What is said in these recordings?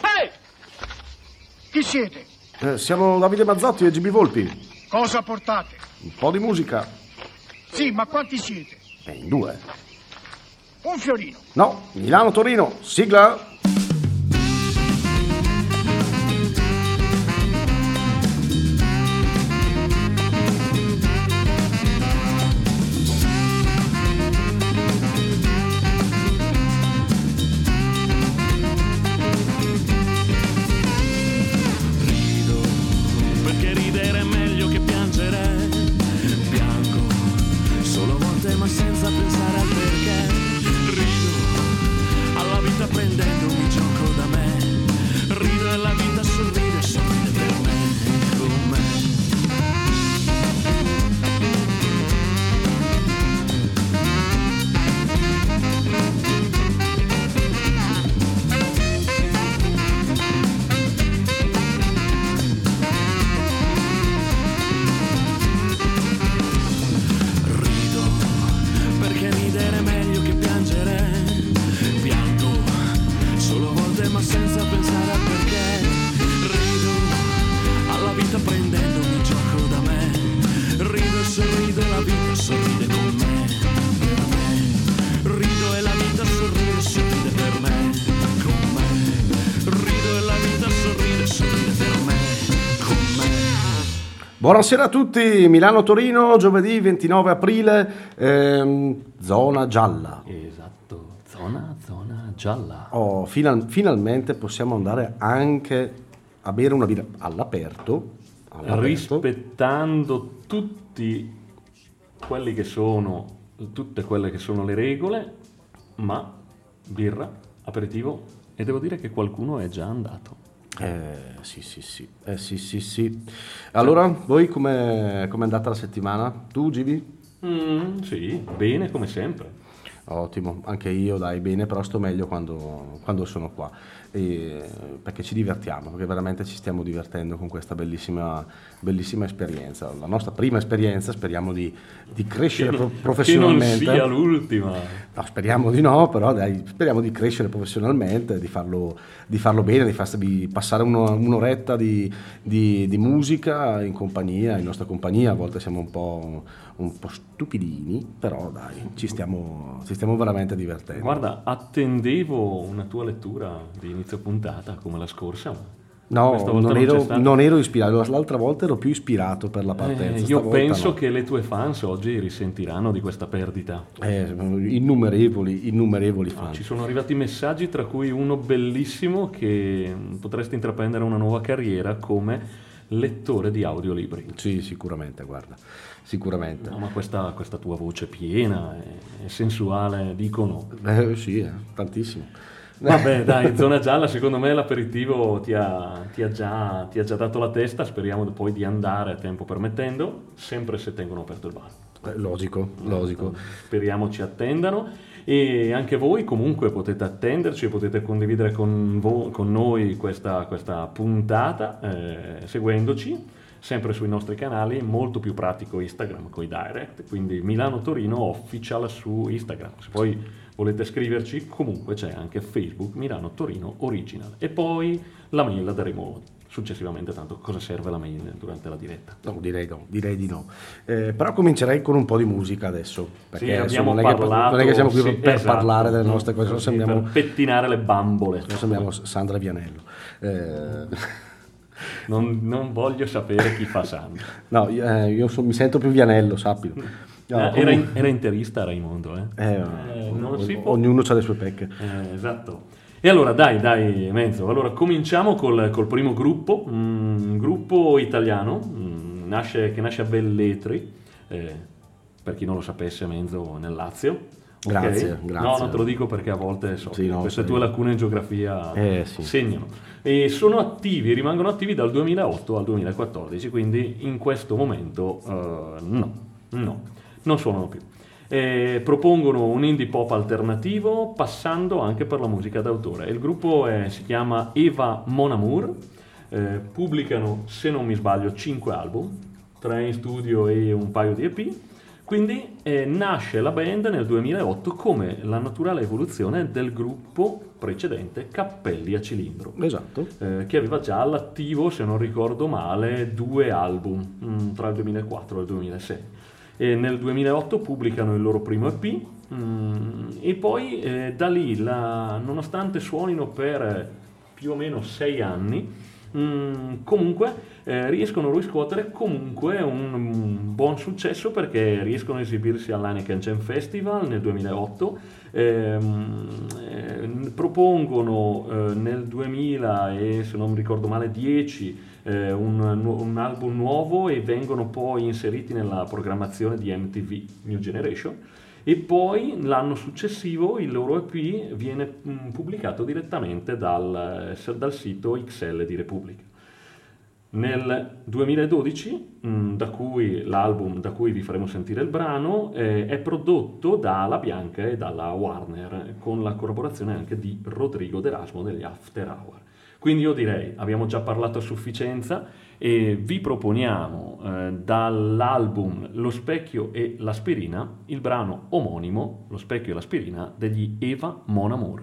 Ehi! Chi siete? Eh, siamo Davide Mazzotti e GB Volpi. Cosa portate? Un po' di musica. Sì, ma quanti siete? Eh, in due. Un fiorino. No, Milano-Torino. Sigla. Buonasera a tutti, Milano-Torino, giovedì 29 aprile, ehm, zona gialla. Esatto, zona, zona gialla. Oh, final- finalmente possiamo andare anche a bere una birra all'aperto. all'aperto. Rispettando tutti quelli che sono, tutte quelle che sono le regole, ma birra, aperitivo e devo dire che qualcuno è già andato. Eh, sì, sì, sì. Eh, sì, sì, sì. Allora, voi come è andata la settimana? Tu, Gibi? Mm, sì, bene come sempre. Ottimo, anche io dai bene, però sto meglio quando, quando sono qua, E- perché ci divertiamo, perché veramente ci stiamo divertendo con questa bellissima, bellissima esperienza. La nostra prima esperienza, speriamo di, di crescere pro- professionalmente. Che non sia l'ultima. No, speriamo di no, però dai, speriamo di crescere professionalmente, di farlo, di farlo bene, di, di passare uno- un'oretta di, di- di musica in compagnia, in nostra compagnia. A volte siamo un po', un po' stupidini, però dai, ci stiamo, ci stiamo veramente divertendo. Guarda, attendevo una tua lettura di inizio puntata come la scorsa. no, non ero, non ero ispirato, l'altra volta ero più ispirato per la partenza. Eh, io penso no. che le tue fans oggi risentiranno di questa perdita. Eh, innumerevoli, innumerevoli Ah, fan. ci sono arrivati messaggi, tra cui uno bellissimo che potresti intraprendere una nuova carriera come lettore di audiolibri. Sì, sicuramente, guarda, sicuramente. No, ma questa, questa tua voce piena e, e sensuale dicono. Eh, sì, eh, tantissimo. Vabbè, dai, zona gialla, secondo me l'aperitivo ti ha, ti ha già, ti ha già dato la testa, speriamo poi di andare a tempo permettendo, sempre se tengono aperto il bar. Eh, Logico, logico. Speriamo ci attendano e anche voi comunque potete attenderci e potete condividere con, vo- con noi questa, questa puntata eh, seguendoci sempre sui nostri canali, molto più pratico Instagram con i direct, quindi Milano Torino Official su Instagram. Se poi volete scriverci, comunque c'è anche Facebook Milano Torino Original e poi la mail la daremo successivamente, tanto cosa serve la mail durante la diretta. No, direi no, direi di no. Eh, però comincerei con un po' di musica adesso. Perché Sì, adesso abbiamo non, è che, parlato, non è che siamo qui sì, per esatto. parlare delle nostre cose, non sembriamo, per pettinare le bambole. non sembriamo Sandra Vianello. Eh, Non, non voglio sapere chi fa Sandra. no, io, eh, io so- mi sento più Vianello, sappilo. No, Eh, era, in- era interista Raimondo, eh? eh, Eh, può. ognuno ha le sue pecche. Eh, esatto. E allora dai, dai, Menzo, allora cominciamo col, col primo gruppo, un gruppo italiano mm, nasce- che nasce a Belletri, eh, per chi non lo sapesse Menzo nel Lazio. Grazie, grazie. No, non te lo dico perché a volte so, Sì, no, queste sì. tue lacune in geografia Eh, sì. segnano. E sono attivi, rimangono attivi dal 2008 al 2014, quindi in questo momento eh, no, no, non suonano più. Eh, propongono un indie pop alternativo passando anche per la musica d'autore. Il gruppo è- si chiama Eva Mon Amour, eh, pubblicano, se non mi sbaglio, 5 album, 3 in studio e un paio di EP. Quindi eh, nasce la band nel 2008 come la naturale evoluzione del gruppo precedente Cappelli a cilindro, Esatto. eh, che aveva già all'attivo, se non ricordo male, due album mm, tra il 2004 e il 2006. E nel 2008 pubblicano il loro primo EP mm, e poi eh, da lì, la- nonostante suonino per più o meno sei anni, mm, comunque eh, riescono a riscuotere comunque un, buon successo perché riescono a esibirsi all'Heineken Jam Festival nel 2008 ehm, eh, propongono eh, nel 2000 e se non ricordo male 10 eh, un, un album nuovo e vengono poi inseriti nella programmazione di MTV New Generation e poi l'anno successivo il loro EP viene mm, pubblicato direttamente dal, eh, dal sito XL di Repubblica. Nel 2012, mh, da cui l'album da cui vi faremo sentire il brano, eh, è prodotto dalla Bianca e dalla Warner, con la collaborazione anche di Rodrigo D'Erasmo degli After Hour. Quindi io direi, abbiamo già parlato a sufficienza e vi proponiamo eh, dall'album Lo specchio e l'aspirina il brano omonimo Lo specchio e l'aspirina degli Eva Mon Amour.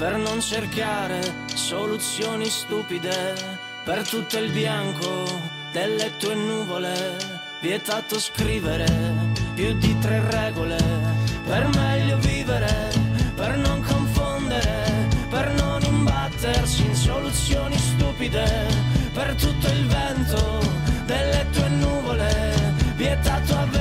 Per non cercare soluzioni stupide, per tutto il bianco delle tue nuvole, vietato scrivere più di tre regole, per meglio vivere, per non confondere, per non imbattersi in soluzioni stupide, per tutto il vento delle tue nuvole, vietato avere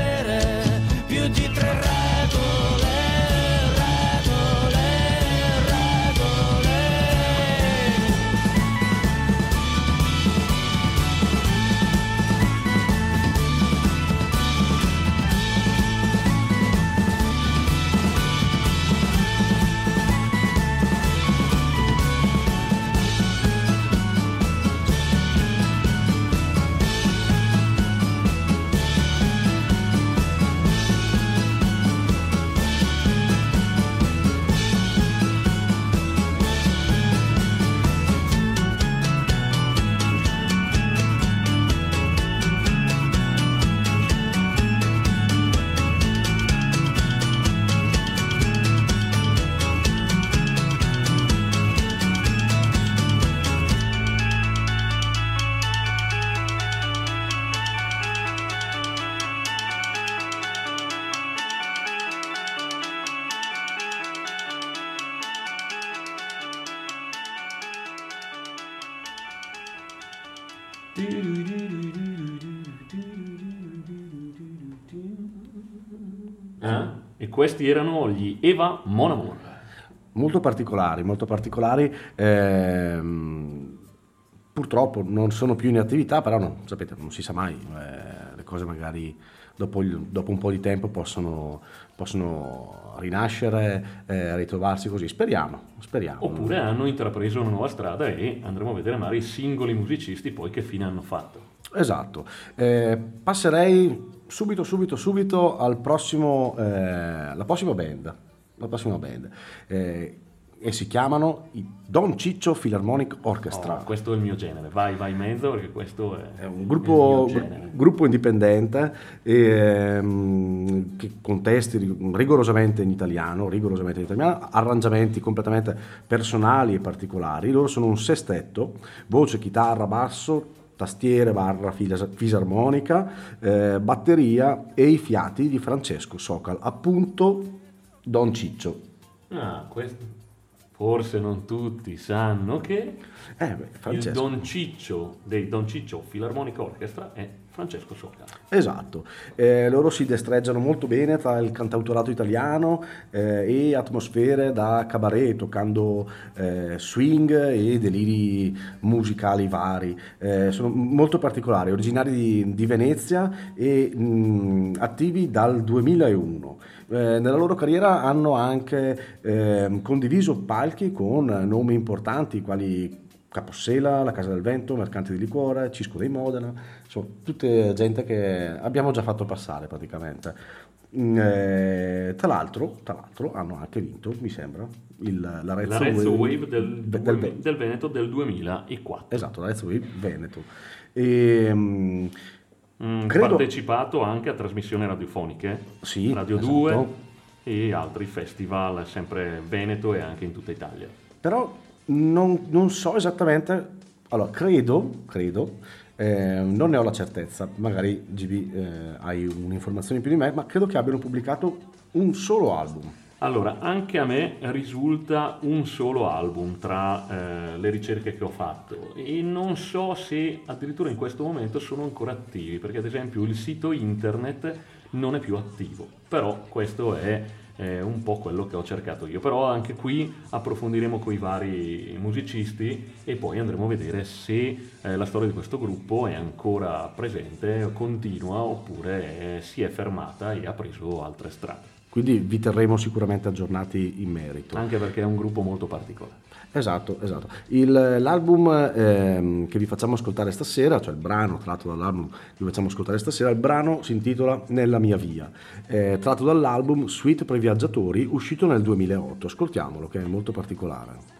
questi erano gli Eva Mon Amour. Molto particolari, molto particolari. ehm, purtroppo non sono più in attività, però no, sapete, non si sa mai, eh, le cose magari dopo, il- dopo un po' di tempo possono, possono rinascere, eh, ritrovarsi così. Speriamo, speriamo. Oppure hanno intrapreso una nuova strada e andremo a vedere magari i singoli musicisti poi che fine hanno fatto. Esatto. Eh, passerei subito, subito, subito al prossimo, eh, la prossima band. La prossima band. Eh, e si chiamano i Don Ciccio Philharmonic Orchestra. Oh, questo è il mio genere, vai, vai in mezzo perché questo è, È un gruppo, genere. gruppo indipendente ehm, che con testi rig- rigorosamente in italiano, rigorosamente in italiano, arrangiamenti completamente personali e particolari. Loro sono un sestetto, voce, chitarra, basso, tastiere barra fisarmonica, eh, batteria e i fiati di Francesco Socal, appunto Don Ciccio. Ah, questo- Forse non tutti sanno che Eh, beh, il. Don Ciccio dei Don Ciccio Philharmonic Orchestra è Francesco Socca. Esatto, Eh, loro si destreggiano molto bene tra il cantautorato italiano eh, e atmosfere da cabaret, toccando eh, swing e deliri musicali vari. Eh, sono molto particolari, originari di, di Venezia e mh, attivi dal 2001. Eh, nella loro carriera hanno anche ehm, condiviso palchi con nomi importanti quali Capossela, la Casa del Vento, Mercante di Liquore, Cisco dei Modena, insomma, tutte gente che abbiamo già fatto passare praticamente. Mm, eh, tra, l'altro, tra l'altro hanno anche vinto, mi sembra, il, la Rezzo, La Rezzo Wave del, del- del- del Veneto del 2004. esatto, la Rezzo Wave Veneto. E, mm, Mm, Credo- Partecipato anche a trasmissioni radiofoniche, Sì, Radio esatto. 2 e altri festival sempre Veneto e anche in tutta Italia. Però non, non so esattamente, allora credo, credo, eh, non ne ho la certezza, magari GB eh, hai un'informazione in più di me, ma credo che abbiano pubblicato un solo album. Allora, anche a me risulta un solo album tra eh, le ricerche che ho fatto. E non so se addirittura in questo momento sono ancora attivi, perché ad esempio il sito internet non è più attivo, però questo è eh, un po' quello che ho cercato io, però anche qui approfondiremo con i vari musicisti e poi andremo a vedere se eh, la storia di questo gruppo è ancora presente, continua oppure eh, si è fermata e ha preso altre strade. Quindi vi terremo sicuramente aggiornati in merito. Anche perché è un gruppo molto particolare. Esatto, esatto. Il- l'album ehm, che vi facciamo ascoltare stasera, cioè il brano tratto dall'album che vi facciamo ascoltare stasera, il brano si intitola Nella mia via, eh, tratto dall'album Suite per viaggiatori, uscito nel 2008. Ascoltiamolo, che è molto particolare.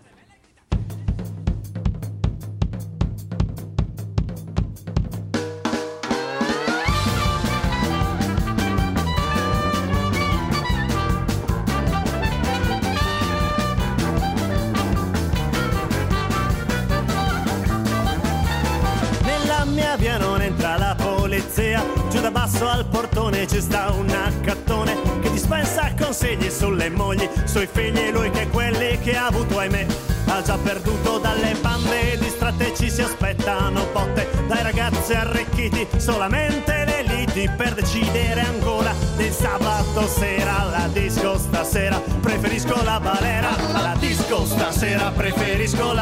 Solamente le liti per decidere ancora del sabato sera alla disco stasera preferisco la balera alla disco stasera preferisco la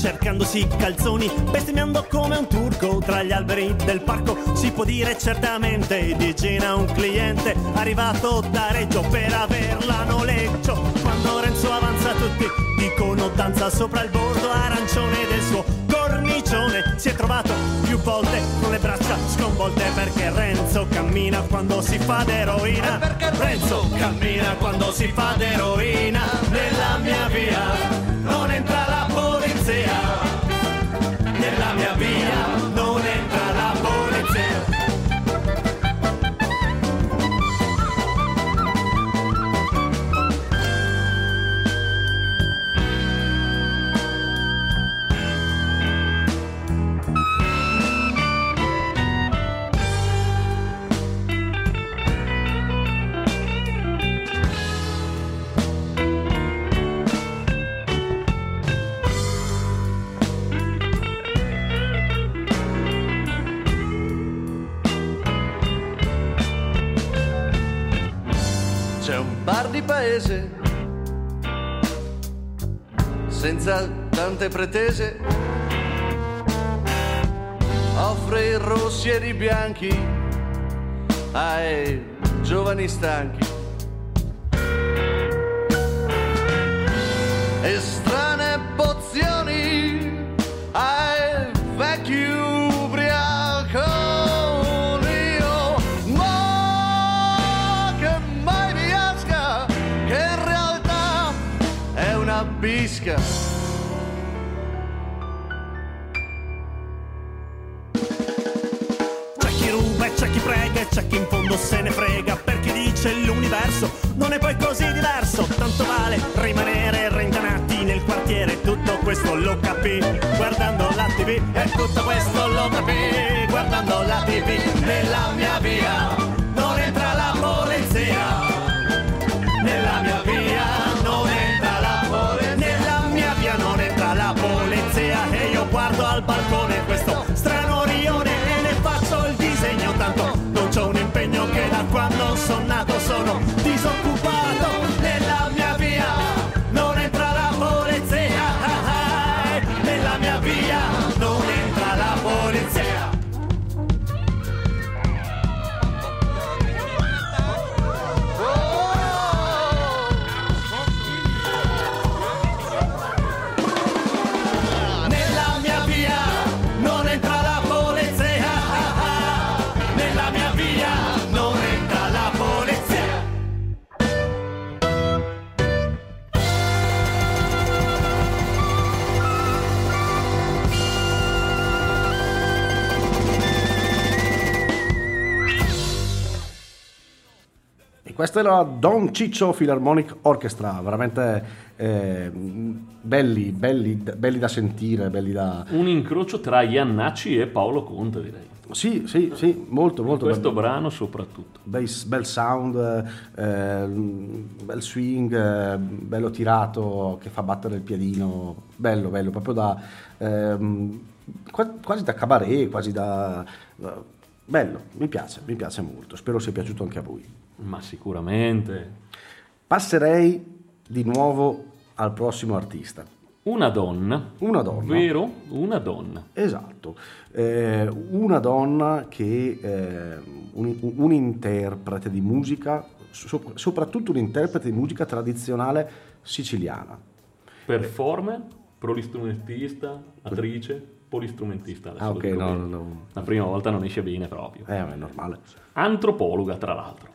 cercandosi calzoni bestemmiando come un turco tra gli alberi del parco. Si può dire certamente di Gina un cliente arrivato da Reggio per averla noleggio. Quando Renzo avanza tutti dicono danza sopra il bordo arancione del suo cornicione si è trovato più volte con le braccia sconvolte perché Renzo cammina quando si fa d'eroina. Perché Renzo cammina quando si fa d'eroina. Nella mia via non entra la polizia nella mia via paese senza tante pretese. Offre i rossi e i bianchi ai giovani stanchi. E strane pozioni ai vecchi bisca C'è chi ruba e c'è chi prega e c'è chi in fondo se ne frega per chi dice l'universo non è poi così diverso. Tanto vale rimanere rintanati nel quartiere tutto questo lo capì guardando la tv e tutto questo lo capì guardando la tv nella mia via sono disoccupato Questa era Don Ciccio Philharmonic Orchestra, veramente eh, belli, belli, belli da sentire, belli da... Un incrocio tra Iannacci e Paolo Conte, direi. Sì, sì, sì, molto, molto Questo bello. brano soprattutto. Bel, bel sound, eh, bel swing, eh, bello tirato che fa battere il piedino, bello, bello, proprio da qua- quasi da cabaret, quasi da, da- bello, mi piace, mi piace molto, spero sia piaciuto anche a voi. Ma sicuramente. Passerei di nuovo al prossimo artista. Una donna. Una donna. Vero? Una donna. Esatto, Eh, una donna che eh, un, un interprete di musica, so- soprattutto un interprete di musica tradizionale siciliana. Performer, polistrumentista, attrice, polistrumentista. Adesso Ah, ok, no, no, no. La prima volta non esce bene proprio. Eh, è normale. Antropologa, tra l'altro.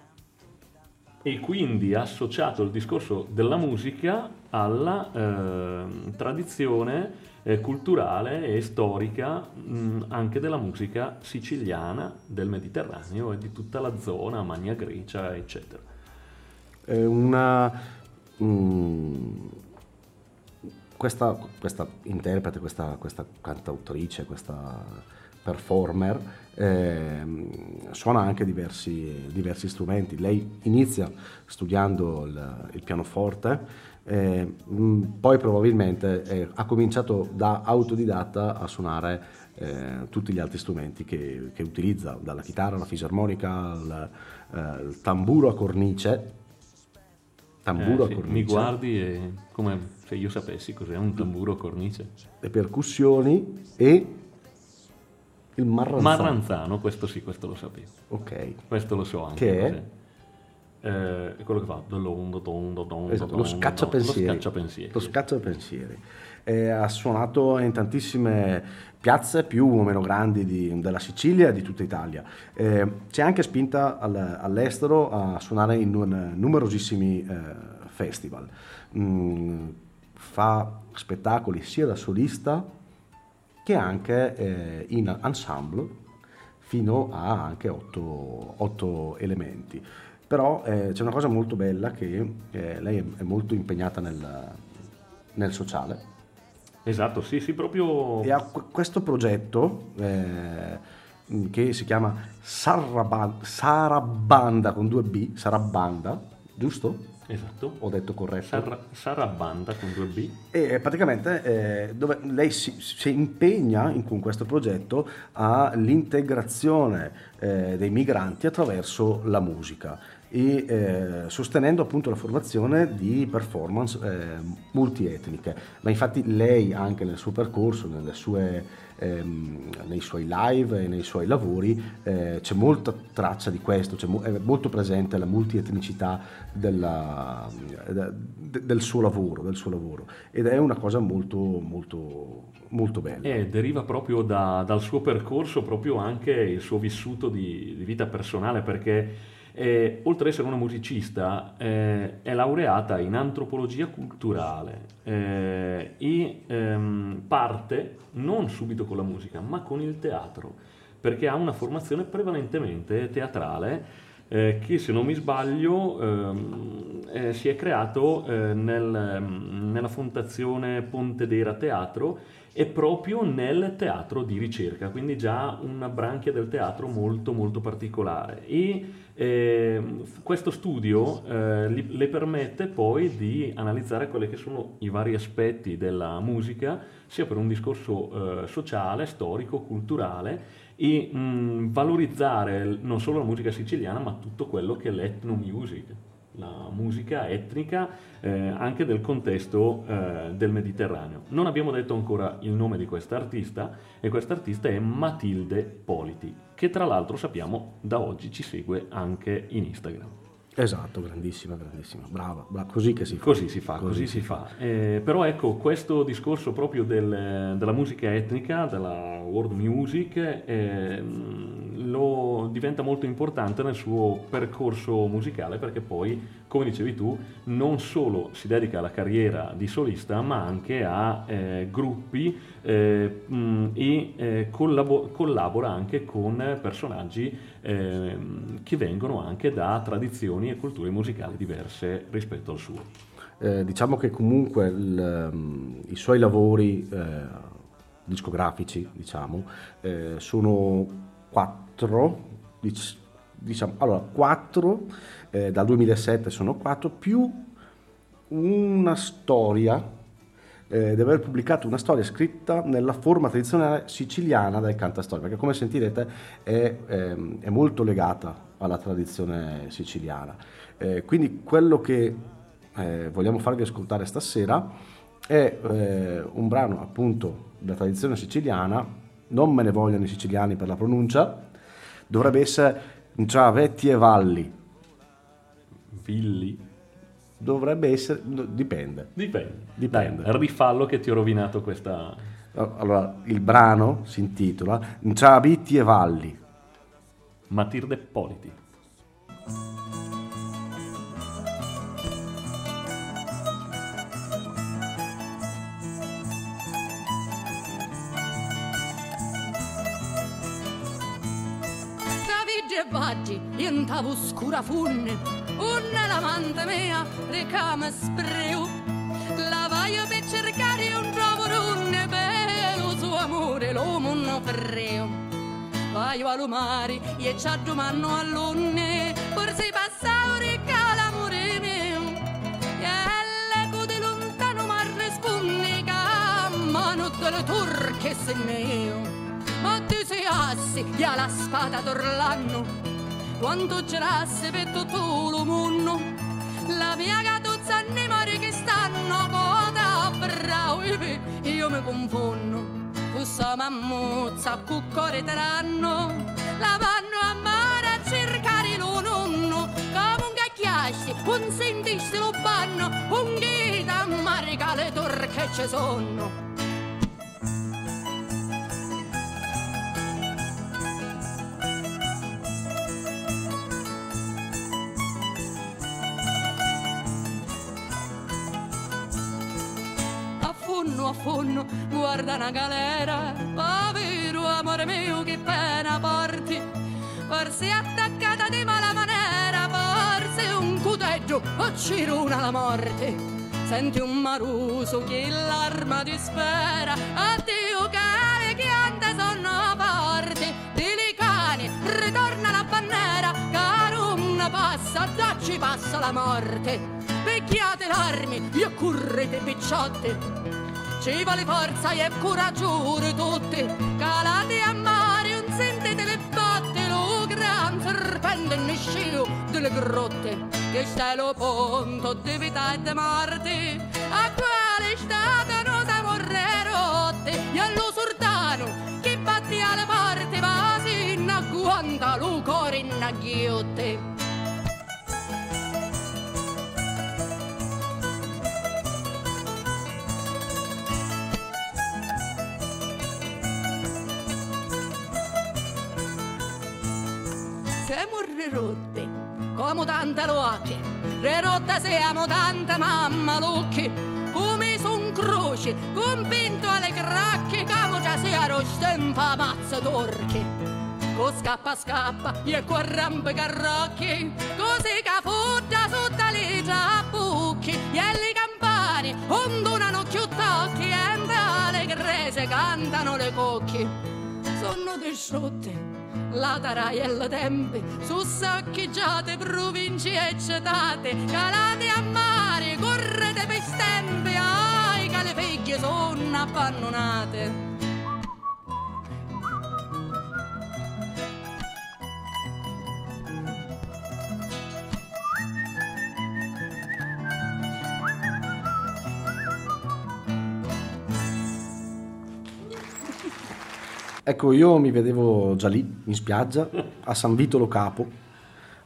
E quindi ha associato il discorso della musica alla ehm, tradizione eh, culturale e storica mh, anche della musica siciliana, del Mediterraneo e di tutta la zona, Magna Grecia, eccetera. È una mm, questa, questa interprete, questa, questa cantautrice, questa performer ehm, suona anche diversi, diversi strumenti. Lei inizia studiando il, il pianoforte, eh, mm, poi probabilmente eh, ha cominciato da autodidatta a suonare eh, tutti gli altri strumenti che, che utilizza, dalla chitarra alla fisarmonica al eh, il tamburo a cornice. Tamburo Eh, sì, a cornice. mi guardi e come se io sapessi cos'è un tamburo a cornice. le percussioni e il marranzano. Marranzano, questo sì, questo lo sapevo. Ok. Questo lo so anche. Che è? Eh, quello che fa Esatto, lo dondo, scacciapensieri. Lo scacciapensieri. Lo sì. scacciapensieri. Eh, ha suonato in tantissime piazze più o meno grandi di- della Sicilia e di tutta Italia. Eh, è anche spinta al- all'estero a suonare in un- numerosissimi eh, festival. Mm, fa spettacoli sia da solista che anche eh, in ensemble fino a anche otto, otto elementi. Però eh, c'è una cosa molto bella che eh, lei è molto impegnata nel, nel sociale Esatto, sì, sì, proprio... e ha qu- questo progetto eh, che si chiama Sarraban- Sarabanda con due B, Sarabanda, giusto? Esatto. Ho detto corretto? Sar- Sarabanda con due B. E praticamente eh, dove lei si, si impegna in, con questo progetto all'integrazione eh, dei migranti attraverso la musica e eh, sostenendo appunto la formazione di performance eh, multietniche. Ma infatti lei anche nel suo percorso, sue, ehm, nei suoi live e nei suoi lavori eh, c'è molta traccia di questo, mo- è molto presente la multietnicità della, de- del, suo lavoro, del suo lavoro ed è una cosa molto molto molto bella. E deriva proprio da- dal suo percorso, proprio anche il suo vissuto di, di vita personale, perché eh, oltre ad essere una musicista eh, è laureata in antropologia culturale eh, e ehm, parte non subito con la musica, ma con il teatro, perché ha una formazione prevalentemente teatrale. eh, che se non mi sbaglio ehm, eh, si è creato eh, nel- nella fondazione Pontedera Teatro e proprio nel teatro di ricerca, quindi già una branchia del teatro molto molto particolare. E ehm, questo studio eh, le permette poi di analizzare quelli che sono i vari aspetti della musica, sia per un discorso eh, sociale, storico, culturale e mh, valorizzare non solo la musica siciliana, ma tutto quello che è l'ethno music la musica etnica eh, anche del contesto eh, del Mediterraneo. Non abbiamo detto ancora il nome di questa artista e questa artista è Matilde Politi, che tra l'altro sappiamo da oggi ci segue anche in Instagram. Esatto, grandissima, grandissima, brava, brava, così che si fa. Così si fa, così, si fa. Eh, però ecco, questo discorso proprio del- della musica etnica, della world music, eh, lo diventa molto importante nel suo percorso musicale perché poi, come dicevi tu, non solo si dedica alla carriera di solista, ma anche a eh, gruppi eh, mh, e eh, collabo- collabora anche con personaggi ehm, che vengono anche da tradizioni e culture musicali diverse rispetto al suo. Eh, diciamo che comunque il, um, i suoi lavori eh, discografici, diciamo, eh, sono quattro, dic- diciamo, allora quattro, eh, dal 2007 sono quattro, più una storia, eh, di aver pubblicato una storia scritta nella forma tradizionale siciliana del cantastoria, perché come sentirete è, ehm, è molto legata alla tradizione siciliana. Eh, quindi quello che eh, vogliamo farvi ascoltare stasera è eh, un brano appunto della tradizione siciliana, non me ne vogliono i siciliani per la pronuncia, dovrebbe essere Giavetti e Valli, Villi? Dovrebbe essere, no, dipende. Dipende. Dipende. Dai, rifallo che ti ho rovinato questa... Allora, il brano si intitola Giavitti e Valli. Matilde Politi. E vaggi, in tavo scura funne, una lamante mia, recame spreu. La vaio per cercare un trovo runne, per lo suo amore l'uomo non freo. Vaio a lumari, e ci addomanno all'unne, forse passavo ricca l'amore mio. E l'eco di lontano mi risponde, che mano delle turche se mio. Ma tu sei assi, e la spada d'Orlando, quanto girasse per tutto il mondo. La mia gatuzza ne mare che stanno, coda bravo, io mi confondo. Questa mammuzza, cuccore teranno, la vanno a mare a cercare lo nonno. Come un un sentisci lo banno, un ghita a mare che le turche ci sono. Affonno, affonno, guarda una galera, povero amore mio che pena porti, forse attaccata di mala maniera, forse un cuteggio o ciruna la morte. Senti un maruso che l'arma dispera, addio cane che anda sonno forte, delicani, ritorna la bandiera, caro una passa, dacci passa la morte. Picchiate l'armi, io correte picciotte, ci vuole forza e coraggio tutti, calate a mare, non sentite le botte, lo gran serpente nescio, del le grotte, che sta lo punto di vita e di morte, a quale stato non siamo rotte, e allo sordano che batti alle porte, va sinna quanta lo cuore in Siamo rirotte, come tante luocche, rirotte siamo tante mamma lucchi, come son croce, convinto alle cracche, come già si arrostempa mazza torche. Co scappa scappa, e qua rampe carrocchi, così che fuggia sotto le giappucchi, e le campane ondunano chiuttocchi, e dalle grese cantano le cocchi. Sono disciutte, la taraia e le tempe, su saccheggiate province eccetate, calate a mare, correte per stempe, ai che le figlie sono abbandonate. Ecco, io mi vedevo già lì, in spiaggia, a San Vitolo Capo,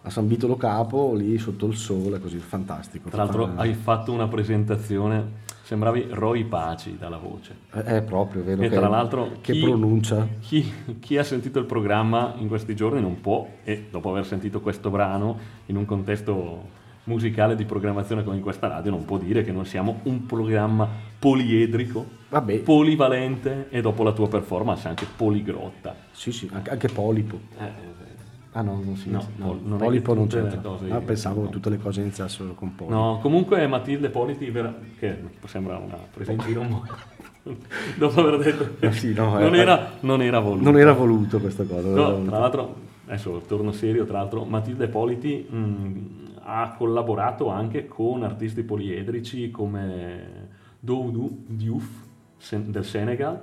a San Vitolo Capo, lì sotto il sole, così, fantastico. Tra l'altro hai fatto una presentazione, sembravi Roy Paci dalla voce. È è proprio, vero E che, tra l'altro che chi- pronuncia. Chi, chi ha sentito il programma in questi giorni non può, e dopo aver sentito questo brano in un contesto musicale di programmazione come in questa radio, non può dire che non siamo un programma poliedrico, Vabbè, polivalente e dopo la tua performance anche poliglotta. sì, sì, anche, anche Polipo. Eh, Ah no, non si No, pol- non Polipo che non c'entra. cose- Ah, pensavo no. che tutte le cose iniziassero con Polipo. No, comunque Matilde Politi, vera- che sembra una presa in giro, dopo aver detto Eh sì, no, non, eh, era, non era voluto. Non era voluto questa cosa. No, tra l'altro, adesso torno serio, tra l'altro Matilde Politi mh, ha collaborato anche con artisti poliedrici come Doudou Diouf del Senegal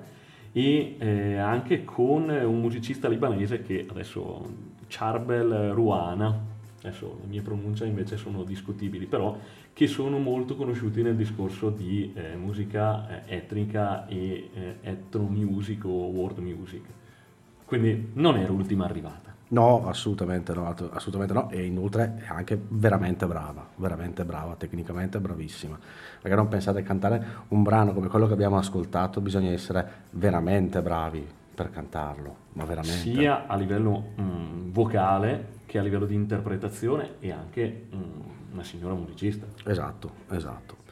e eh, anche con un musicista libanese che adesso Charbel Rouana, adesso le mie pronunce invece sono discutibili, però che sono molto conosciuti nel discorso di eh, musica eh, etnica e eh, ethno music o world music. Quindi non è l'ultima arrivata. No, assolutamente no, assolutamente no. E inoltre è anche veramente brava, veramente brava, tecnicamente bravissima. Perché non pensate a cantare un brano come quello che abbiamo ascoltato, bisogna essere veramente bravi per cantarlo, ma veramente. sia a livello mm, vocale che a livello di interpretazione e anche mm, una signora musicista. Esatto, esatto.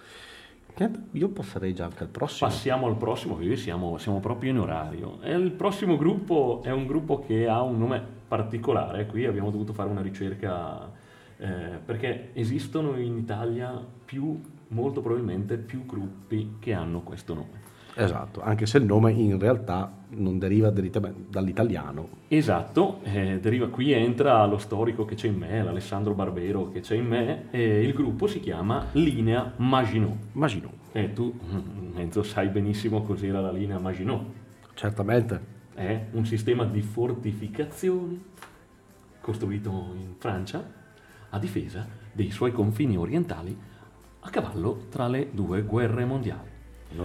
Io passerei già anche al prossimo. Passiamo al prossimo, qui siamo, siamo proprio in orario. E il prossimo gruppo è un gruppo che ha un nome particolare, qui abbiamo dovuto fare una ricerca eh, perché esistono in Italia più, molto probabilmente più gruppi che hanno questo nome. Esatto, anche se il nome in realtà non deriva direttamente dall'italiano. Esatto, eh, deriva, qui entra lo storico che c'è in me, l'Alessandro Barbero che c'è in me, e il gruppo si chiama Linea Maginot. Maginot, E tu, mm, Enzo, sai benissimo cos'era la linea Maginot. certamente. È un sistema di fortificazioni costruito in Francia a difesa dei suoi confini orientali a cavallo tra le due guerre mondiali.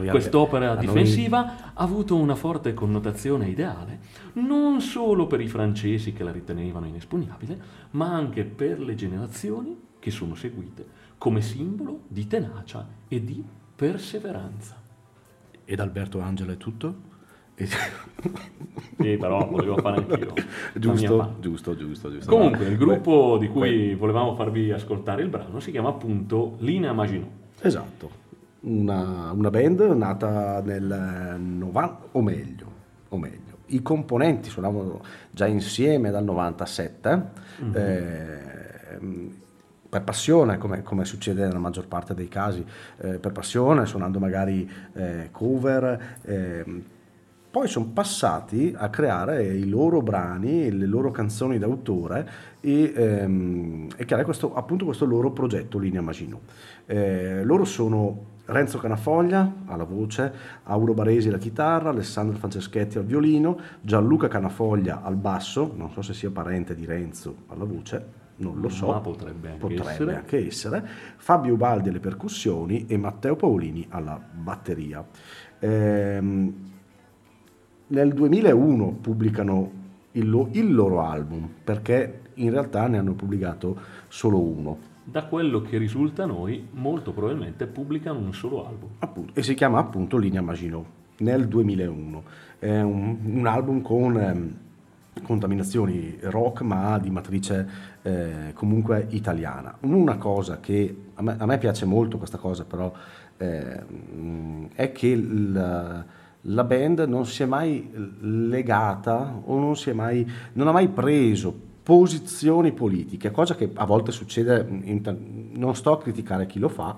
Quest'opera a noi- difensiva ha avuto una forte connotazione ideale non solo per i francesi che la ritenevano inespugnabile, ma anche per le generazioni che sono seguite come simbolo di tenacia e di perseveranza. Ed Alberto Angela è tutto? Sì, però volevo fare anch'io. giusto, giusto, giusto, giusto. Comunque, il gruppo que- di cui volevamo farvi ascoltare il brano si chiama appunto Linea Maginot. Esatto, una, una band nata nel 90, o meglio, o meglio, i componenti suonavano già insieme dal 97, ehm, per passione, come, come succede nella maggior parte dei casi, eh, per passione, suonando magari eh, cover. Poi sono passati a creare i loro brani, le loro canzoni d'autore e, ehm, e creare questo, appunto questo loro progetto Linea Maginot. Eh, loro sono Renzo Canafoglia alla voce, Auro Baresi alla chitarra, Alessandro Franceschetti al violino, Gianluca Canafoglia al basso, non so se sia parente di Renzo alla voce, non lo so, Ma potrebbe anche potrebbe essere. anche essere, Fabio Ubaldi alle percussioni e Matteo Paolini alla batteria. Ehm, nel 2001 pubblicano il, lo- il loro album, perché in realtà ne hanno pubblicato solo uno. Da quello che risulta a noi, molto probabilmente pubblicano un solo album. appunto, e si chiama appunto Linea Maginot nel 2001. È un, un album con ehm, contaminazioni rock ma di matrice eh, comunque italiana. Una cosa che a me, a me piace molto questa cosa però eh, è che il- la band non si è mai legata o non, mai, non ha mai preso posizioni politiche, cosa che a volte succede, in non sto a criticare chi lo fa,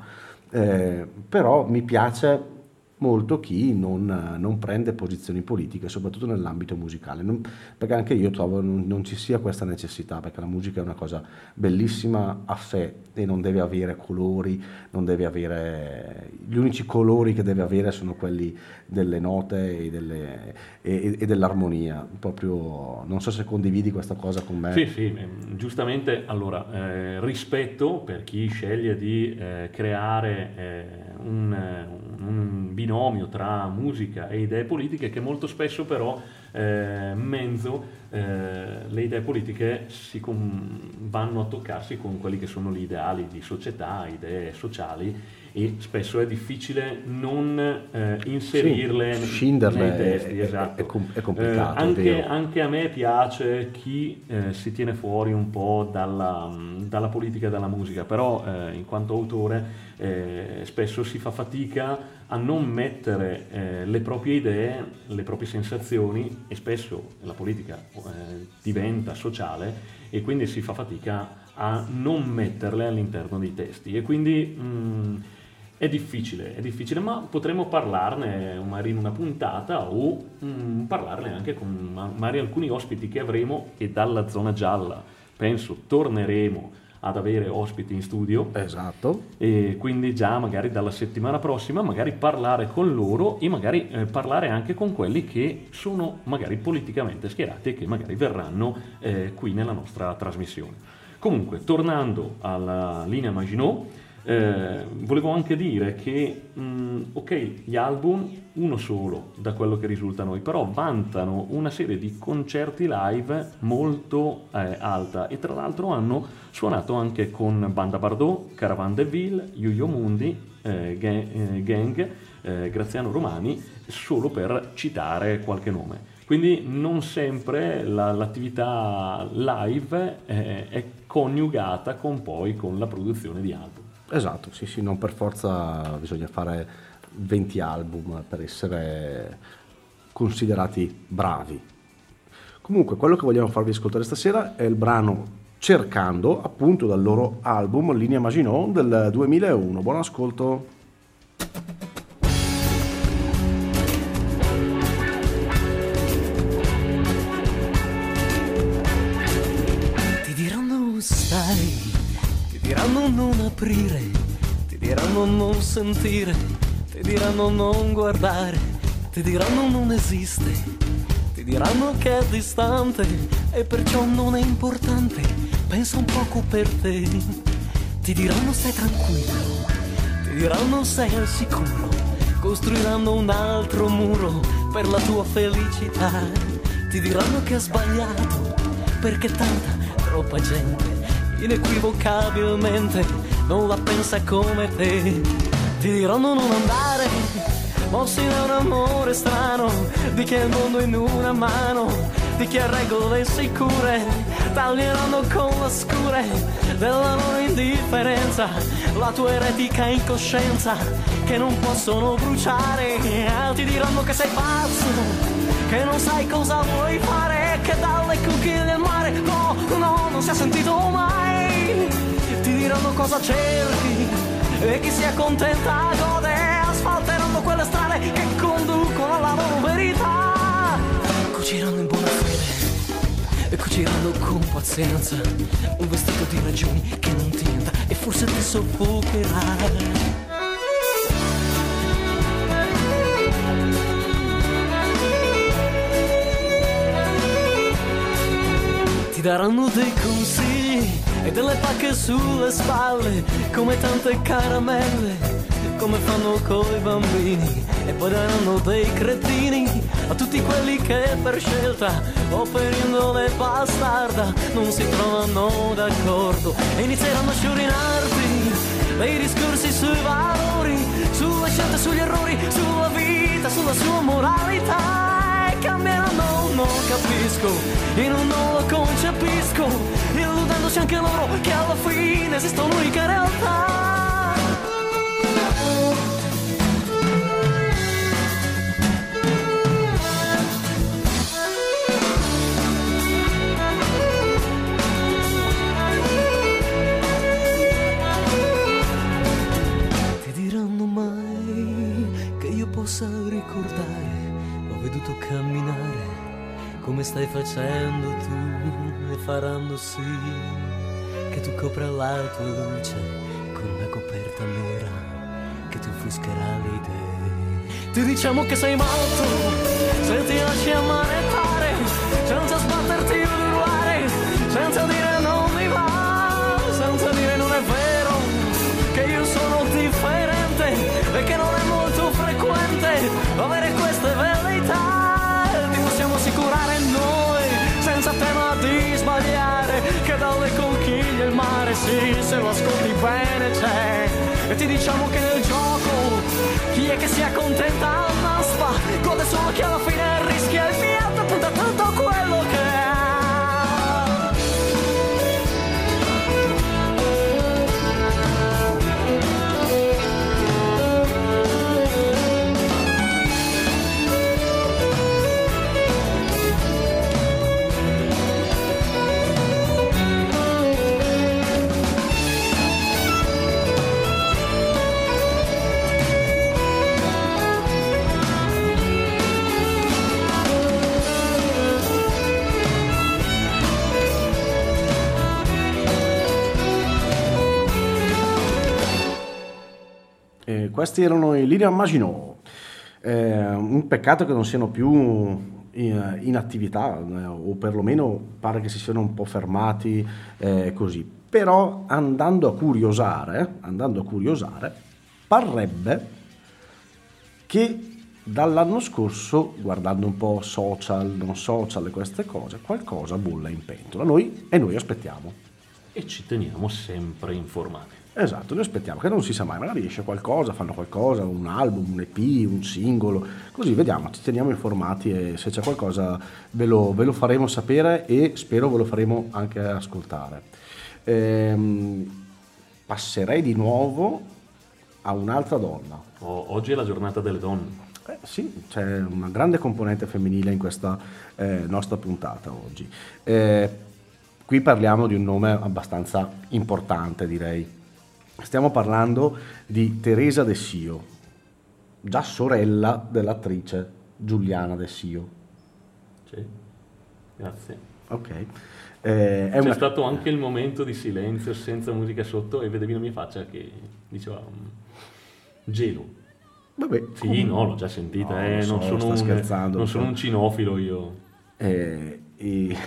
eh, però mi piace molto chi non, non prende posizioni politiche, soprattutto nell'ambito musicale, Non- perché anche io trovo non, non ci sia questa necessità, perché la musica è una cosa bellissima a sé e non deve avere colori, non deve avere... gli unici colori che deve avere sono quelli delle note e, delle- e- e dell'armonia, proprio non so se condividi questa cosa con me. Sì, sì, ehm, giustamente, allora, eh, rispetto per chi sceglie di eh, creare eh, un, eh, un binomio tra musica e idee politiche che molto spesso però eh, mezzo eh, le idee politiche com- vanno a toccarsi con quelli che sono gli ideali di società, idee sociali e spesso è difficile non eh, inserirle Sì, scinderle nei testi, è- esatto. è è complicato, è anche, anche a me piace chi eh, si tiene fuori un po' dalla, dalla politica e dalla musica, però eh, in quanto autore eh, spesso si fa fatica a non mettere eh, le proprie idee, le proprie sensazioni e spesso la politica eh, diventa sociale e quindi si fa fatica a non metterle all'interno dei testi e quindi mh, è difficile, è difficile, ma potremmo parlarne magari in una puntata o mm, parlarne anche con ma- magari alcuni ospiti che avremo e dalla zona gialla, penso, torneremo ad avere ospiti in studio Esatto. e quindi già magari dalla settimana prossima magari parlare con loro e magari eh, parlare anche con quelli che sono magari politicamente schierati e che magari verranno eh, qui nella nostra trasmissione. Comunque, tornando alla linea Maginot, eh, volevo anche dire che, mh, ok, gli album, uno solo da quello che risulta a noi, però vantano una serie di concerti live molto eh, alta e tra l'altro hanno suonato anche con Banda Bardot, Caravan de Ville, Yo-Yo Mundi, eh, eh, Gang, eh, Graziano Romani, solo per citare qualche nome. Quindi non sempre la- l'attività live è coniugata con poi con la produzione di album. Esatto, sì, sì, non per forza bisogna fare 20 album per essere considerati bravi. Comunque, quello che vogliamo farvi ascoltare stasera è il brano Cercando, appunto dal loro album Linea Maginot del 2001. Buon ascolto. Non aprire, ti diranno non sentire, ti diranno non guardare, ti diranno non esiste, ti diranno che è distante e perciò non è importante, pensa un poco per te, ti diranno stai tranquillo, ti diranno sei al sicuro, costruiranno un altro muro per la tua felicità, ti diranno che è sbagliato perché tanta, troppa gente inequivocabilmente non la pensa come te. Ti diranno non andare, mossi da un amore strano, di chi ha il mondo in una mano, di chi ha regole sicure, taglieranno con la scure della loro indifferenza, la tua eretica incoscienza, che non possono bruciare, Ah, ti diranno che sei pazzo che non sai cosa vuoi fare, che dalle conchiglie al mare, no, no, non si è sentito mai. Diranno cosa cerchi e chi si accontenta gode, asfalteranno quelle strade che conducono alla loro verità. Cuciranno in buona fede e cuciranno con pazienza un vestito di ragioni che non tienta e forse ti soffocherà. Ti daranno dei consigli e delle pacche sulle spalle, come tante caramelle, come fanno coi bambini, e poi daranno dei cretini a tutti quelli che per scelta o indole bastarda non si trovano d'accordo. E inizieranno a sciorinarti dei discorsi sui valori, sulle scelte, sugli errori, sulla vita, sulla sua moralità e cambieranno, non capisco, io non lo concepisco, illudendosi anche loro che alla fine esistono unica realtà. Ti diranno mai che io possa ricordare, ho veduto camminare come stai facendo tu e faranno sì che tu copra la tua luce con una coperta nera che ti offuscherà le idee. Ti diciamo che sei matto se ti lasci ammanettare senza sbatterti o urlare, senza dire senza tema di sbagliare, che dalle conchiglie il mare sì, se lo ascolti bene c'è. E ti diciamo che nel gioco chi è che si accontenta al maspa, gode solo chi alla fine rischia il fiato e questi erano i Lilian Maginot. Eh, un peccato che non siano più in, in attività, eh, o perlomeno pare che si siano un po' fermati eh, così. Però andando a curiosare, andando a curiosare, parrebbe che dall'anno scorso, guardando un po' social, non social e queste cose, qualcosa bolla in pentola. Noi, e noi aspettiamo. E ci teniamo sempre informati. Esatto, noi aspettiamo che non si sa mai, magari esce qualcosa, fanno qualcosa, un album, un EP, un singolo, così vediamo, ci teniamo informati e se c'è qualcosa ve lo, ve lo faremo sapere e spero ve lo faremo anche ascoltare. Ehm, passerei di nuovo a un'altra donna. O- oggi è la giornata delle donne. Eh, sì, c'è una grande componente femminile in questa eh, nostra puntata oggi. Eh, qui parliamo di un nome abbastanza importante, direi. Stiamo parlando di Teresa De Sio, già sorella dell'attrice Giuliana De Sio. Sì. Grazie. Ok. Eh, è C'è una- stato anche il momento di silenzio senza musica sotto e vedevi la mia faccia che diceva mm, gelo. Vabbè, Sì, comunque- no, l'ho già sentita, No, eh, lo so, non sono, un, non sono so. un cinofilo io. Eh, e-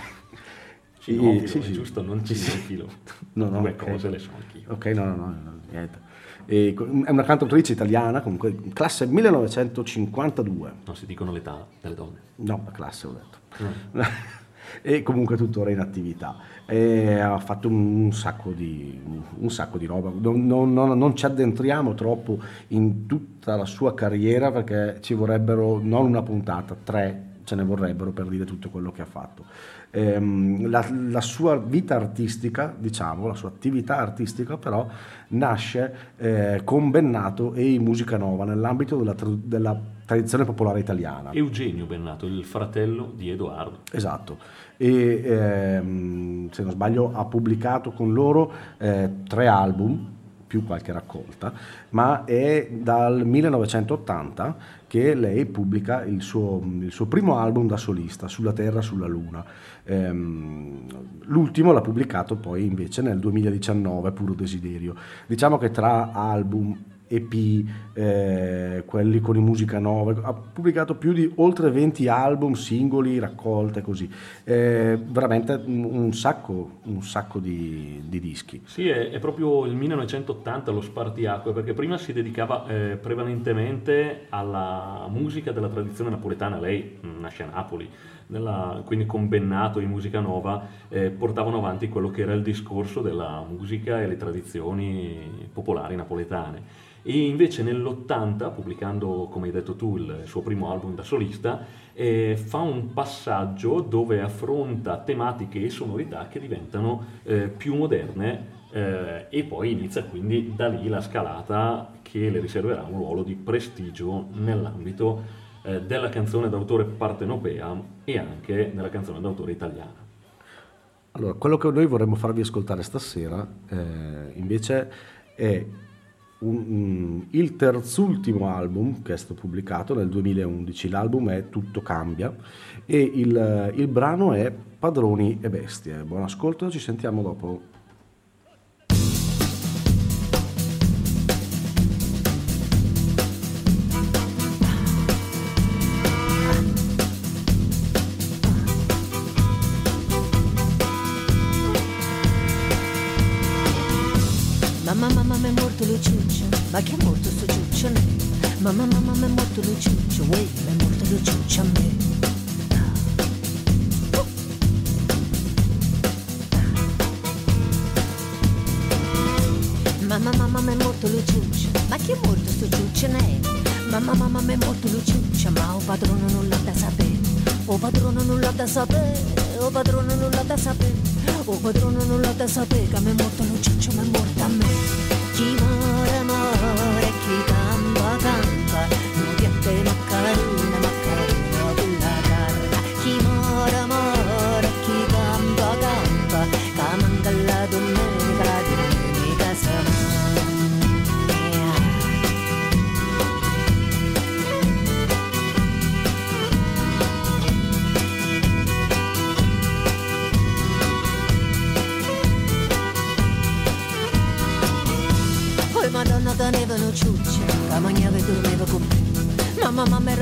Cinofilo, e- sì, sì. giusto, non Sì, sì. cinefilo. No, no, Due ok. cose le so anch'io. Ok, no, no, no, no, niente. E è una cantautrice italiana, comunque, classe 1952. Non si dicono l'età delle donne. No, la classe ho detto. Mm. e comunque tuttora in attività. E ha fatto un, sacco di, un sacco di roba. Non- non- non ci addentriamo troppo in tutta la sua carriera perché ci vorrebbero non una puntata, tre ce ne vorrebbero per dire tutto quello che ha fatto. Ehm, la, la sua vita artistica, diciamo, la sua attività artistica però nasce eh, con Bennato e i Musica Nova nell'ambito della, tra- della tradizione popolare italiana. Eugenio Bennato, il fratello di Edoardo. Esatto, e ehm, se non sbaglio ha pubblicato con loro eh, tre album, più qualche raccolta, ma è dal 1980 che lei pubblica il suo, il suo primo album da solista, Sulla Terra, sulla Luna. Ehm, l'ultimo l'ha pubblicato poi invece nel 2019, Puro Desiderio. Diciamo che tra album EP, eh, quelli con i musica nova, ha pubblicato più di oltre 20 album, singoli, raccolte così, Eh, veramente un, sacco, un sacco di, di dischi. Sì, è, è proprio il 1980 lo spartiacque, perché prima si dedicava eh, prevalentemente alla musica della tradizione napoletana, lei nasce a Napoli, nella- quindi con Bennato e Musica Nova eh, portavano avanti quello che era il discorso della musica e le tradizioni popolari napoletane. E invece nell'80, pubblicando, come hai detto tu, il suo primo album da solista, eh, fa un passaggio dove affronta tematiche e sonorità che diventano eh, più moderne eh, e poi inizia quindi da lì la scalata che le riserverà un ruolo di prestigio nell'ambito eh, della canzone d'autore partenopea e anche nella canzone d'autore italiana. Allora, quello che noi vorremmo farvi ascoltare stasera eh, invece è un- un- il terzultimo album che è stato pubblicato nel 2011, l'album è Tutto cambia e il, il brano è Padroni e Bestie. Buon ascolto, ci sentiamo dopo.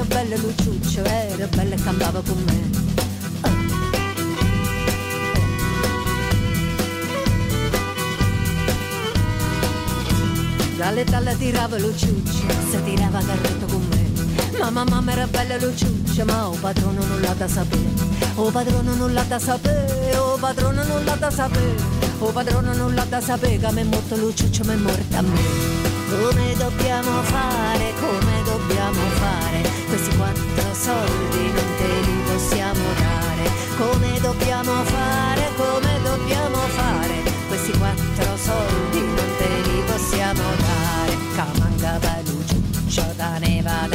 Era bella Luciuccia, era bella e cantava con me. Dalle talle tirava Luciuccia, se tirava carretto con me. Mamma mamma era bella Luciuccia, ma o padrone non l'ha da sapere. O padrone non l'ha da sapere, o padrone non l'ha da sapere. O padrone non l'ha da sapere che mi è morto Luciuccia, mi è morta a me. Come dobbiamo fare, come dobbiamo fare? Questi quattro soldi non te li possiamo dare. Come dobbiamo fare, come dobbiamo fare? Questi quattro soldi non te li possiamo dare. Che mancava Luciuccio da neva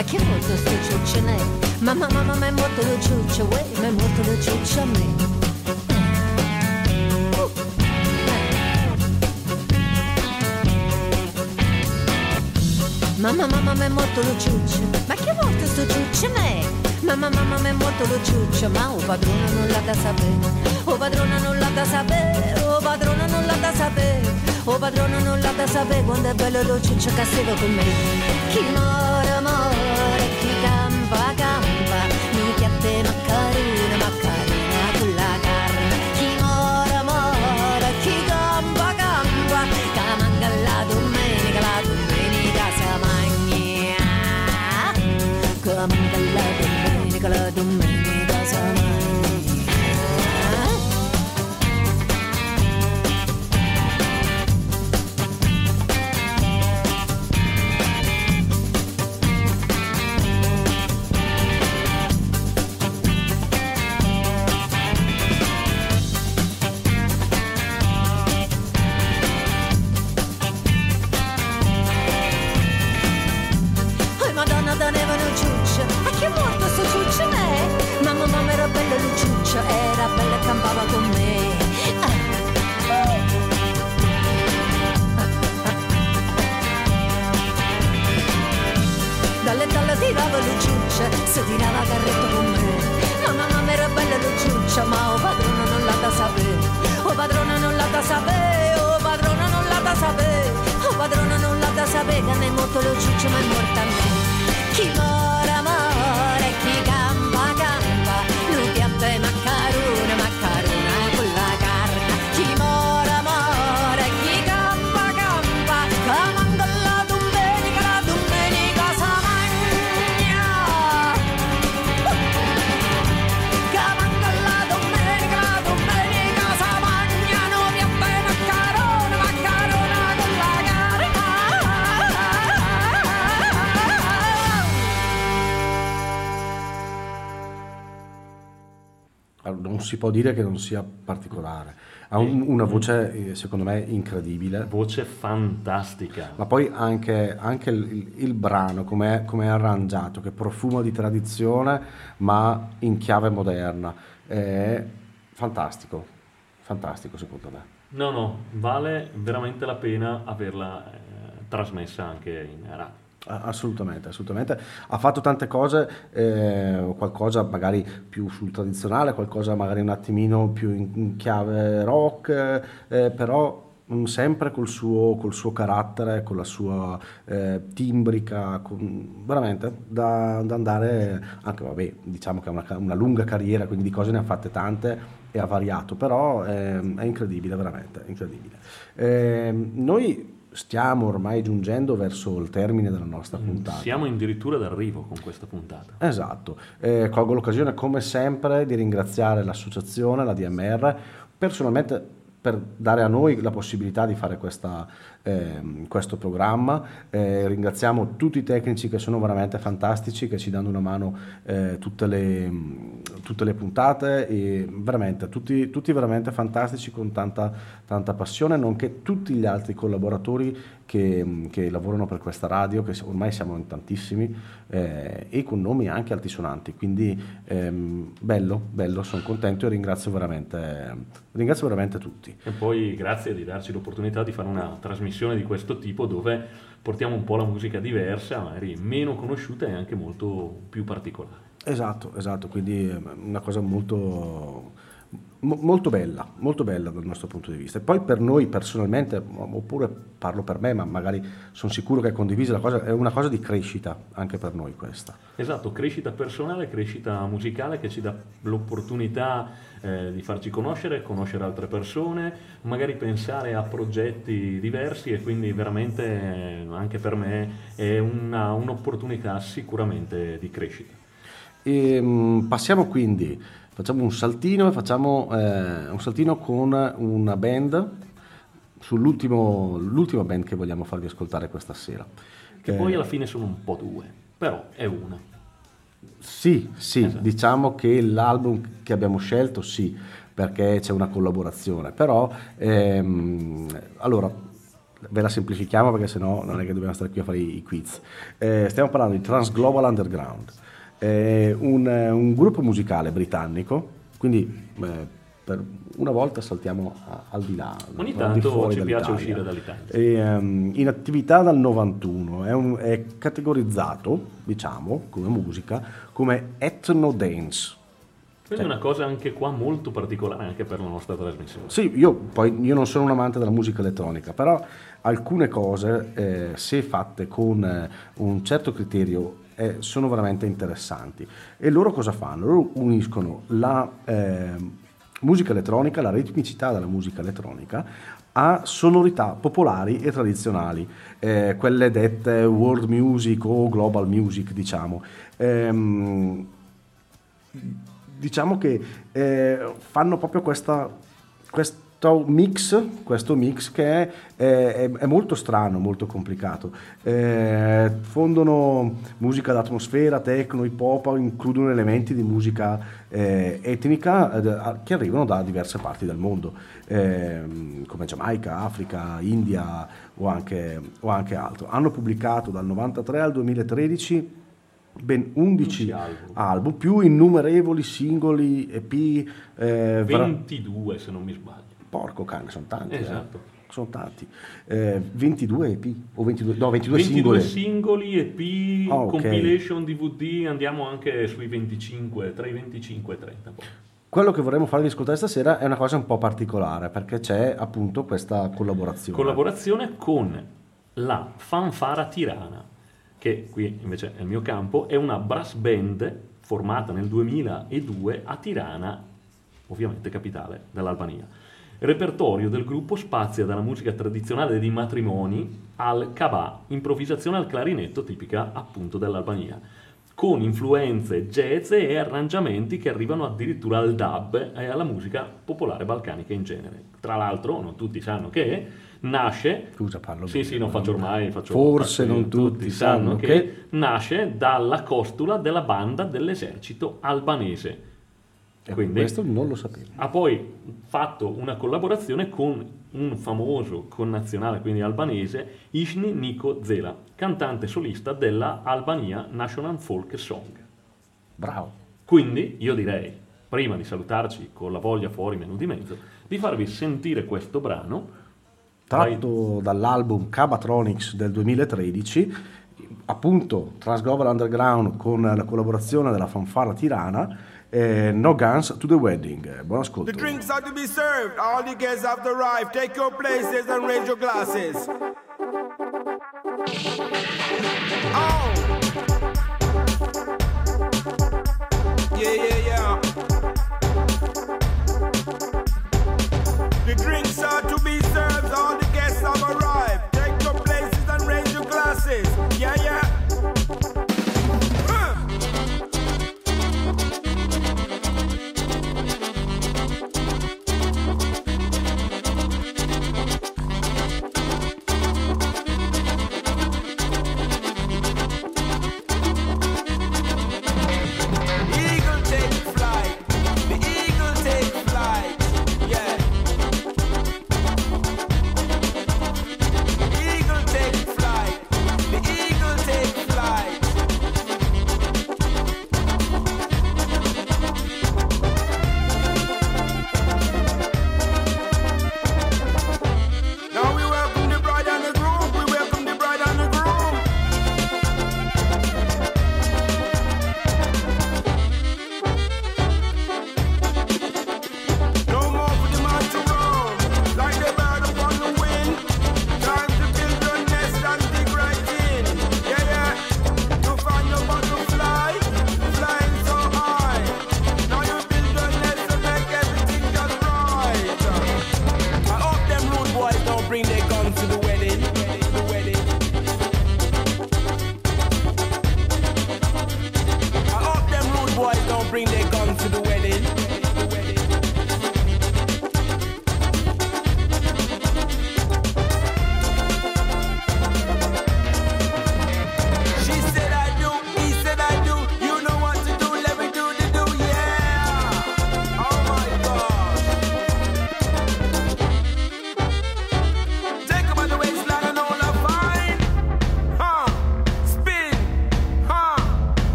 Ma chi è morto sto ciuccio ne? Mamma, mamma, mi è morto lo ciuccio. Uè, mi è morto lo ciuccio a me. Mamma, mamma, mi è morto lo ciuccio. Ma è morto sto ciuccio ne? Mamma, mamma, mi è morto lo ciuccio. Ma o padrone non l'ha da sapere. O padrone non l'ha da sapere. O padrone non l'ha da sapere. O padrone non l'ha da sapere quando è bello lo ciuccio che con me. Chi chi campa, にキャッテマカル si può dire che non sia particolare. Ha un- una voce, eh, secondo me, incredibile. Voce fantastica. Ma poi anche, anche il, il- il brano, come è, arrangiato, che profuma di tradizione, ma in chiave moderna. È fantastico, fantastico secondo me. No, no, vale veramente la pena averla eh, trasmessa anche in radio. Assolutamente, assolutamente. Ha fatto tante cose, eh, qualcosa magari più sul tradizionale, qualcosa magari un attimino più in, chiave rock, eh, però sempre col suo, col suo carattere, con la sua eh, timbrica, con- veramente da, da andare, anche vabbè, diciamo che ha una, una lunga carriera, quindi di cose ne ha fatte tante e ha variato, però ehm, è incredibile, veramente, incredibile. Ehm, noi stiamo ormai giungendo verso il termine della nostra puntata. Siamo addirittura d'arrivo con questa puntata. Esatto, Eh, colgo l'occasione come sempre di ringraziare l'associazione, la DMR, personalmente per dare a noi la possibilità di fare questa, ehm, questo programma. Eh, ringraziamo tutti i tecnici che sono veramente fantastici, che ci danno una mano eh, tutte, le, tutte le puntate e veramente tutti, tutti veramente fantastici con tanta, tanta passione, nonché tutti gli altri collaboratori che, che lavorano per questa radio, che ormai siamo in tantissimi eh, e con nomi anche altisonanti. Quindi ehm, bello, bello, sono contento e ringrazio veramente, ringrazio veramente tutti. E poi grazie di darci l'opportunità di fare una trasmissione di questo tipo dove portiamo un po' la musica diversa, magari meno conosciuta e anche molto più particolare. Esatto, esatto, quindi è una cosa molto, mo- molto bella, molto bella dal nostro punto di vista. E poi per noi personalmente, oppure parlo per me, ma magari sono sicuro che è condivisa la cosa, è una cosa di crescita anche per noi questa. Esatto, crescita personale, crescita musicale che ci dà l'opportunità eh, di farci conoscere, conoscere altre persone, magari pensare a progetti diversi e quindi veramente eh, anche per me è una- un'opportunità sicuramente di crescita. E, mm, passiamo quindi, facciamo un saltino e facciamo eh, un saltino con una band sull'ultimo l'ultima band che vogliamo farvi ascoltare questa sera. Che Eh, poi alla fine sono un po' due, però è una. Sì, sì, diciamo che l'album che abbiamo scelto sì, perché c'è una collaborazione, però ehm, allora ve la semplifichiamo perché sennò non è che dobbiamo stare qui a fare i, i quiz. Eh, stiamo parlando di Transglobal Underground, eh, un, un gruppo musicale britannico, quindi eh, per una volta saltiamo a- al di là. Ogni tanto ci piace uscire dall'Italia. E, ehm, in attività dal 91, è, un- è categorizzato, diciamo, come musica, come ethno dance. Quindi è una cosa anche qua molto particolare anche per la nostra trasmissione. Sì, io poi io non sono un amante della musica elettronica, però alcune cose, eh, se fatte con eh, un certo criterio, eh, sono veramente interessanti. E loro cosa fanno? Loro uniscono la ehm, musica elettronica, la ritmicità della musica elettronica a sonorità popolari e tradizionali, eh, quelle dette world music o global music, diciamo. Ehm, diciamo che eh, fanno proprio questa, questo mix, questo mix che è, è- è molto strano, molto complicato. Eh, fondono musica d'atmosfera, techno, hip hop, includono elementi di musica eh, etnica eh, che arrivano da diverse parti del mondo, ehm, come Giamaica, Africa, India o anche, o anche altro. Hanno pubblicato dal 93 al 2013 ben 11 album. più innumerevoli singoli EP. eh, vera- 22 se non mi sbaglio. Porco cane, sono tanti. eh. Esatto. Sono tanti. Eh, 22 EP o 22, no, 22, 22 singole. singoli, EP, Ah, ok. compilation, DVD, andiamo anche sui 25, tra i 25 e i 30. poi. Quello che vorremmo farvi ascoltare stasera è una cosa un po' particolare perché c'è appunto questa collaborazione. Collaborazione con la Fanfara Tirana, che qui invece è il mio campo, è una brass band formata nel 2002 a Tirana, ovviamente capitale dell'Albania. Il repertorio del gruppo spazia dalla musica tradizionale dei matrimoni al kabà, improvvisazione al clarinetto tipica appunto dell'Albania, con influenze jazz e arrangiamenti che arrivano addirittura al dub e alla musica popolare balcanica in genere. Tra l'altro, non tutti sanno che nasce Scusa, parlo Sì, sì, non faccio ormai, faccio Forse non tutti sanno che, che- nasce dalla costula della banda dell'esercito albanese. E Quindi questo non lo sapevo. ha poi fatto una collaborazione con un famoso connazionale, quindi albanese, Isni Niko Zela, cantante solista della Albania National Folk Song. Bravo. Quindi io direi, prima di salutarci con la voglia fuori menu di mezzo, di farvi sentire questo brano Tratto dall'album Cabatronics del 2013, appunto Transglobal Underground con la collaborazione della fanfara tirana, eh, No Guns to the Wedding. Buon ascolto. The drinks are to be served. All the guests have to arrive. Take your places and raise your glasses.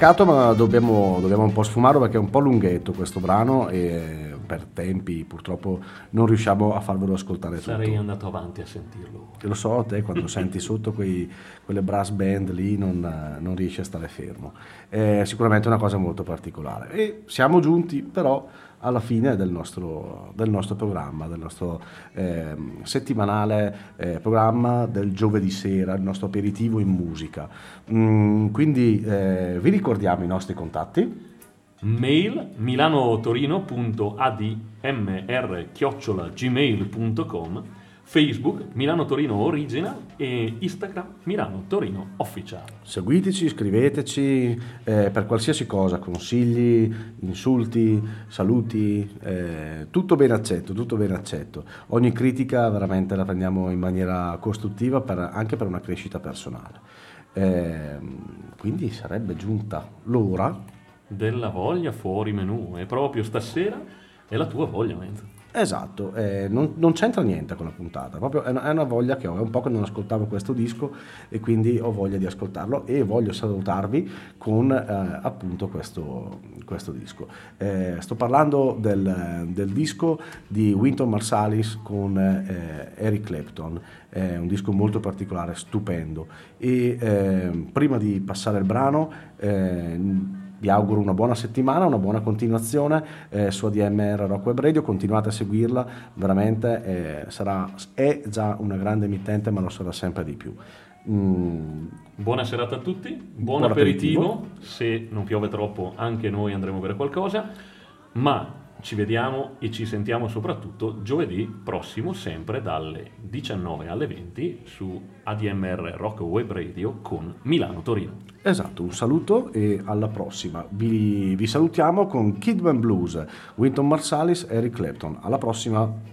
Peccato, ma dobbiamo, dobbiamo un po' sfumarlo perché è un po' lunghetto questo brano e per tempi purtroppo non riusciamo a farvelo ascoltare tutto. sarei andato avanti a sentirlo. Che lo so, te quando senti sotto quei- quelle brass band lì non, non riesci a stare fermo. È sicuramente una cosa molto particolare. E siamo giunti però alla fine del nostro, del nostro programma, del nostro ehm, settimanale eh, programma del giovedì sera, il nostro aperitivo in musica. Mm, quindi eh, vi ricordiamo i nostri contatti? Mail milanotorino.admr-gmail.com Facebook Milano Torino Original e Instagram Milano Torino Official. Seguiteci, scriveteci eh, per qualsiasi cosa, consigli, insulti, saluti, eh, tutto ben accetto, tutto ben accetto. Ogni critica veramente la prendiamo in maniera costruttiva per- anche per una crescita personale. Ehm, quindi sarebbe giunta l'ora Della voglia fuori menù e proprio stasera è la tua voglia, Menzo. Esatto, eh, non, non c'entra niente con la puntata, proprio è una, è una voglia che ho, è un po' che non ascoltavo questo disco e quindi ho voglia di ascoltarlo e voglio salutarvi con eh, appunto questo, questo disco. Eh, sto parlando del, del disco di Winton Marsalis con eh, Eric Clapton, è un disco molto particolare, stupendo e eh, prima di passare il brano eh, vi auguro una buona settimana, una buona continuazione eh, su ADMR Rock Web Radio, continuate a seguirla, veramente eh, sarà, è già una grande emittente ma lo sarà sempre di più. Mm, Buona serata a tutti, buon, Buon aperitivo. aperitivo. se non piove troppo anche noi andremo a bere qualcosa, ma ci vediamo e ci sentiamo soprattutto giovedì prossimo sempre dalle 19 alle 20 su ADMR Rock Web Radio con Milano Torino. Esatto, un saluto e alla prossima. Vi, vi salutiamo con Kidman Blues, Winton Marsalis e Eric Clapton. Alla prossima!